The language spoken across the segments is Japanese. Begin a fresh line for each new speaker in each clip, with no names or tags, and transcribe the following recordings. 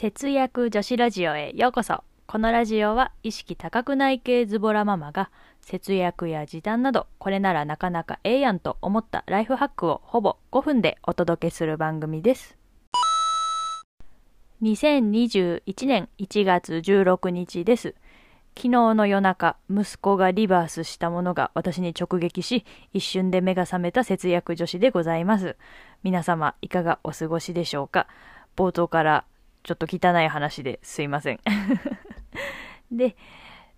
節約女子ラジオへようこそ。このラジオは意識高くない系ズボラママが節約や時短などこれならなかなかええやんと思ったライフハックをほぼ5分でお届けする番組です。2021年1月16日です。昨日の夜中、息子がリバースしたものが私に直撃し、一瞬で目が覚めた節約女子でございます。皆様、いかがお過ごしでしょうか？冒頭からちょっと汚い話ですいません。で、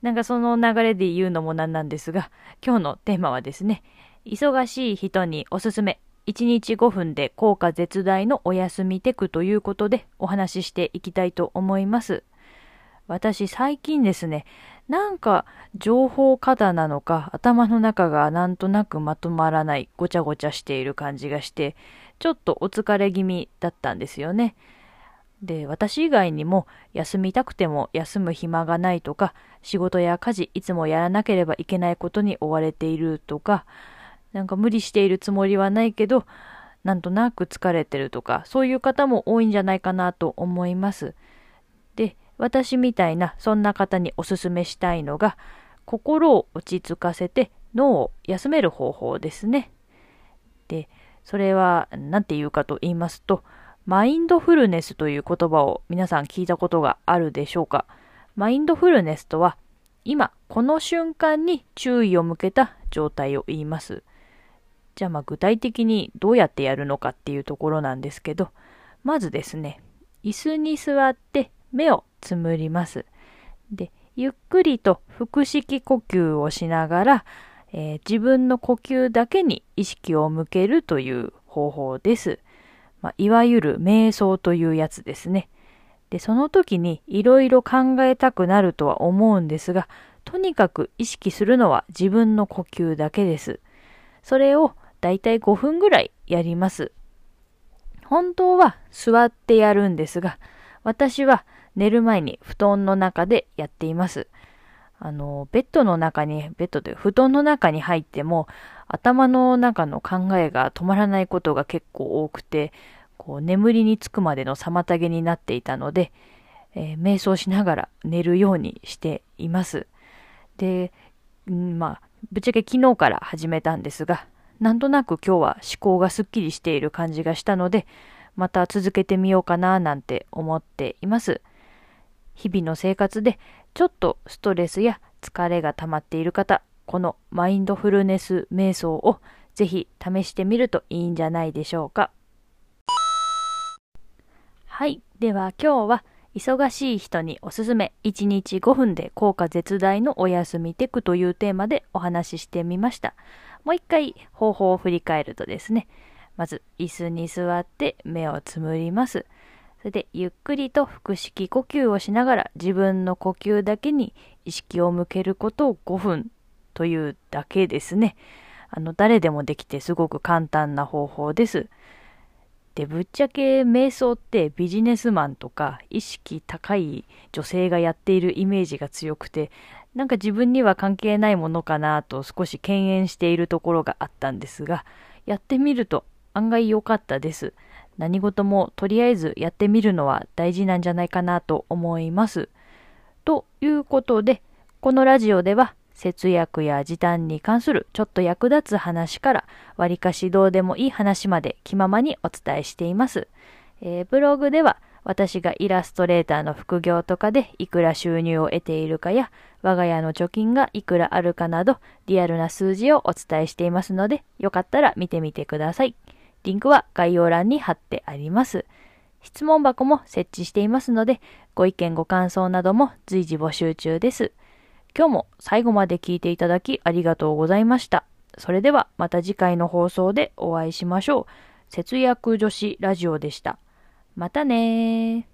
なんかその流れで言うのもなんなんですが、今日のテーマはですね、忙しい人におすすめ、1日5分で効果絶大のお休みテクということでお話ししていきたいと思います。私最近ですね、なんか情報過多なのか頭の中がなんとなくまとまらないごちゃごちゃしている感じがしてちょっとお疲れ気味だったんですよね。で、私以外にも休みたくても休む暇がないとか仕事や家事いつもやらなければいけないことに追われているとかなんか無理しているつもりはないけどなんとなく疲れてるとかそういう方も多いんじゃないかなと思います。で、私みたいなそんな方におすすめしたいのが心を落ち着かせて脳を休める方法ですね。で、それは何て言うかと言いますとマインドフルネスという言葉を皆さん聞いたことがあるでしょうか？マインドフルネスとは今この瞬間に注意を向けた状態を言います。じゃあまあ具体的にどうやってやるのかっていうところなんですけどまずですね椅子に座って目をつむります。で、ゆっくりと腹式呼吸をしながら、えー自分の呼吸だけに意識を向けるという方法です。まあ、いわゆる瞑想というやつですね。で、その時にいろいろ考えたくなるとは思うんですが、とにかく意識するのは自分の呼吸だけです。それをだいたい5分ぐらいやります。本当は座ってやるんですが、私は寝る前に布団の中でやっています。あの、ベッドの中に、ベッドで布団の中に入っても、頭の中の考えが止まらないことが結構多くて、こう眠りにつくまでの妨げになっていたので、えー瞑想しながら寝るようにしています。で、んまあ、ぶっちゃけ昨日から始めたんですが、なんとなく今日は思考がすっきりしている感じがしたので、また続けてみようかななんて思っています。日々の生活でちょっとストレスや疲れが溜まっている方、このマインドフルネス瞑想をぜひ試してみるといいんじゃないでしょうか。はい。では今日は忙しい人におすすめ1日5分で効果絶大のお休みテクというテーマでお話ししてみました。もう一回方法を振り返るとですね、まず椅子に座って目をつむります。それでゆっくりと腹式呼吸をしながら自分の呼吸だけに意識を向けることを5分というだけですね。あの誰でもできてすごく簡単な方法です。でぶっちゃけ瞑想ってビジネスマンとか意識高い女性がやっているイメージが強くてなんか自分には関係ないものかなと少し敬遠しているところがあったんですがやってみると案外良かったです何事もとりあえずやってみるのは大事なんじゃないかなと思います。ということでこのラジオでは節約や時短に関するちょっと役立つ話からわりかしどうでもいい話まで気ままにお伝えしています、えーブログでは私がイラストレーターの副業とかでいくら収入を得ているかや我が家の貯金がいくらあるかなどリアルな数字をお伝えしていますのでよかったら見てみてください。リンクは概要欄に貼ってあります質問箱も設置していますのでご意見ご感想なども随時募集中です今日も最後まで聞いていただきありがとうございました。それではまた次回の放送でお会いしましょう。節約女子ラジオでした。またね。